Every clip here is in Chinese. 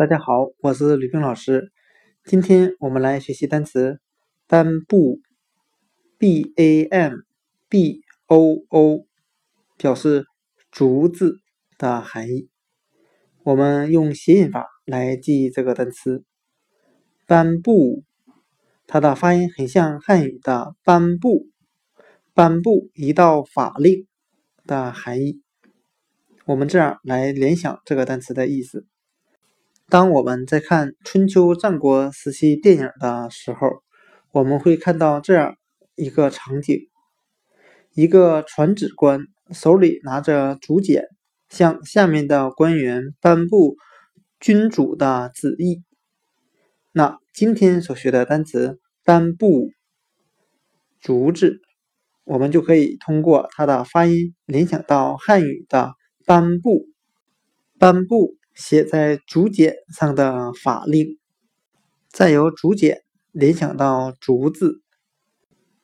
大家好，我是吕冰老师。今天我们来学习单词“斑布 ”（b a m b o o），表示竹子的含义。我们用谐音法来记忆这个单词“斑布”，它的发音很像汉语的“颁布”，颁布一道法令的含义。我们这样来联想这个单词的意思。当我们在看春秋战国时期电影的时候，我们会看到这样一个场景：一个传旨官手里拿着竹简，向下面的官员颁布君主的旨意。那今天所学的单词“颁布”“竹子”，我们就可以通过它的发音联想到汉语的“颁布”“颁布”。写在竹简上的法令，再由竹简联想到竹子，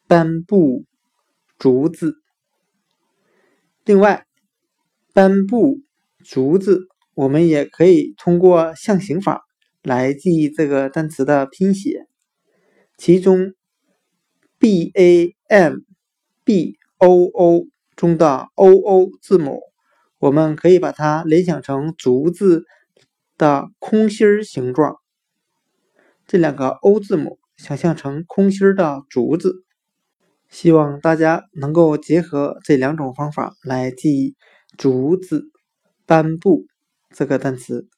颁布竹子。另外，颁布竹子，我们也可以通过象形法来记忆这个单词的拼写。其中，b a m b o o 中的 o o 字母。我们可以把它联想成竹子的空心儿形状，这两个 O 字母想象成空心儿的竹子。希望大家能够结合这两种方法来记忆“竹子”“斑布”这个单词。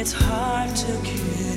It's hard to kill.